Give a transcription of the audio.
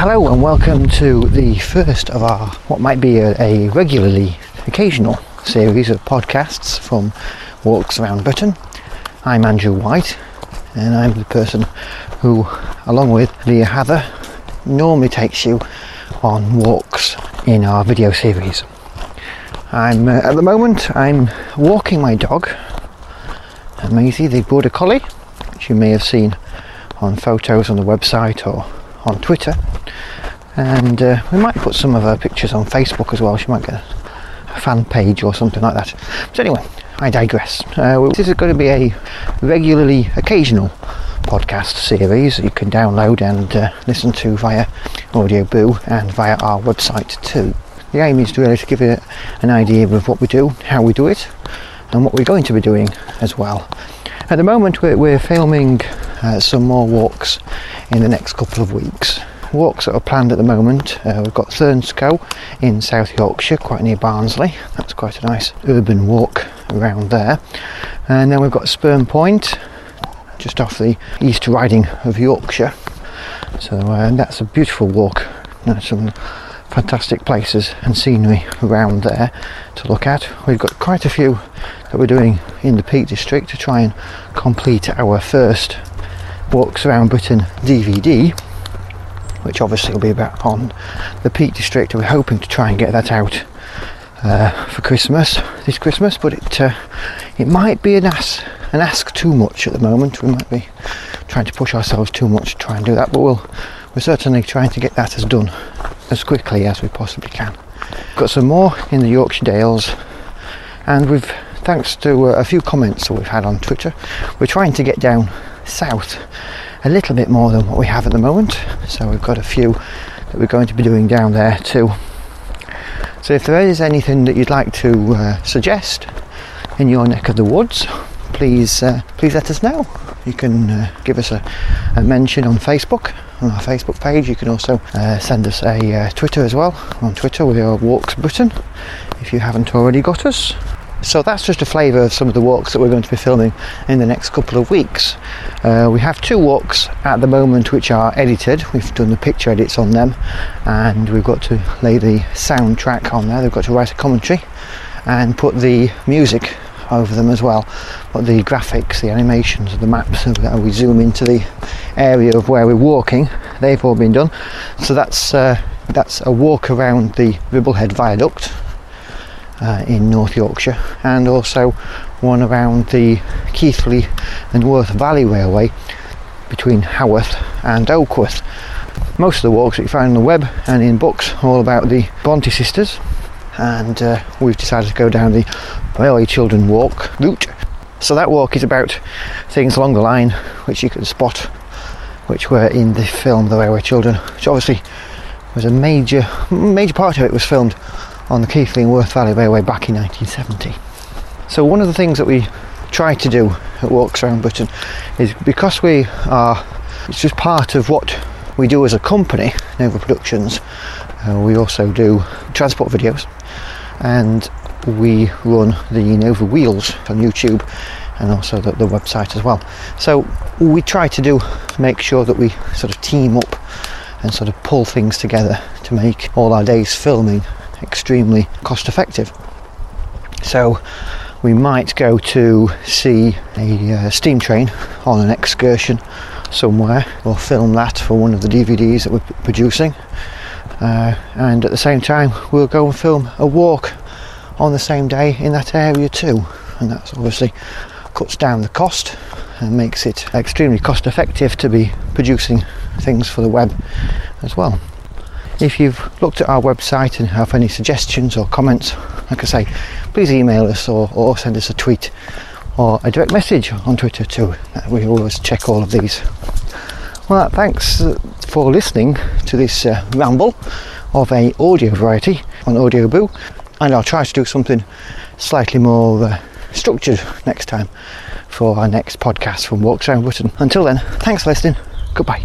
Hello and welcome to the first of our what might be a, a regularly occasional series of podcasts from Walks Around Britain. I'm Andrew White and I'm the person who, along with Leah Hather, normally takes you on walks in our video series. I'm uh, at the moment I'm walking my dog, Maisie, the border collie, which you may have seen on photos on the website or on Twitter. And uh, we might put some of her pictures on Facebook as well. She might get a fan page or something like that. But anyway, I digress. Uh, this is going to be a regularly occasional podcast series you can download and uh, listen to via Audioboo and via our website too. The aim is really to give you an idea of what we do, how we do it, and what we're going to be doing as well. At the moment, we're, we're filming uh, some more walks in the next couple of weeks. Walks that are planned at the moment. Uh, we've got Thurnscoe in South Yorkshire, quite near Barnsley. That's quite a nice urban walk around there. And then we've got Spurn Point, just off the East Riding of Yorkshire. So uh, that's a beautiful walk. There's some fantastic places and scenery around there to look at. We've got quite a few that we're doing in the Peak District to try and complete our first Walks Around Britain DVD, which obviously will be about on the Peak District. We're hoping to try and get that out uh, for Christmas, this Christmas, but it uh, it might be an ask, an ask too much at the moment. We might be trying to push ourselves too much to try and do that, but we'll we're certainly trying to get that as done as quickly as we possibly can. Got some more in the Yorkshire Dales, and we've thanks to uh, a few comments that we've had on Twitter, we're trying to get down south a little bit more than what we have at the moment. So we've got a few that we're going to be doing down there too. So if there is anything that you'd like to uh, suggest in your neck of the woods, please uh, please let us know. You can uh, give us a, a, mention on Facebook on our Facebook page. You can also uh, send us a uh, Twitter as well. On Twitter we are Walks Britain. If you haven't already got us, so that's just a flavour of some of the walks that we're going to be filming in the next couple of weeks. Uh, we have two walks at the moment which are edited. We've done the picture edits on them, and we've got to lay the soundtrack on there. They've got to write a commentary and put the music over them as well. But the graphics, the animations, the maps, how we zoom into the area of where we're walking, they've all been done. So that's uh, that's a walk around the Ribblehead Viaduct uh, in North Yorkshire and also one around the Keighley and Worth Valley Railway between Haworth and Oakworth. Most of the walks that you find on the web and in books are all about the Bronte sisters and uh, we've decided to go down the Railway Children Walk route. So that walk is about things along the line which you can spot which were in the film The Railway Children, which obviously was a major major part of it was filmed on the Keighley and Worth Valley Railway back in 1970. So one of the things that we try to do at Walks Around Britain is because we are, it's just part of what we do as a company, Nova Productions, uh, we also do transport videos and we run the Nova Wheels on YouTube and also the, the, website as well. So we try to do make sure that we sort of team up and sort of pull things together to make all our days filming extremely cost effective. So we might go to see a uh, steam train on an excursion somewhere or film that for one of the DVDs that we're p- producing. Uh, and at the same time, we'll go and film a walk on the same day in that area too. And that's obviously cuts down the cost and makes it extremely cost effective to be producing things for the web as well. If you've looked at our website and have any suggestions or comments, like I say, please email us or, or send us a tweet or a direct message on Twitter too. We always check all of these. Well, thanks for listening to this uh, ramble of a audio variety on Audioboo, and I'll try to do something slightly more uh, structured next time for our next podcast from Walks Around Britain. Until then, thanks for listening. Goodbye.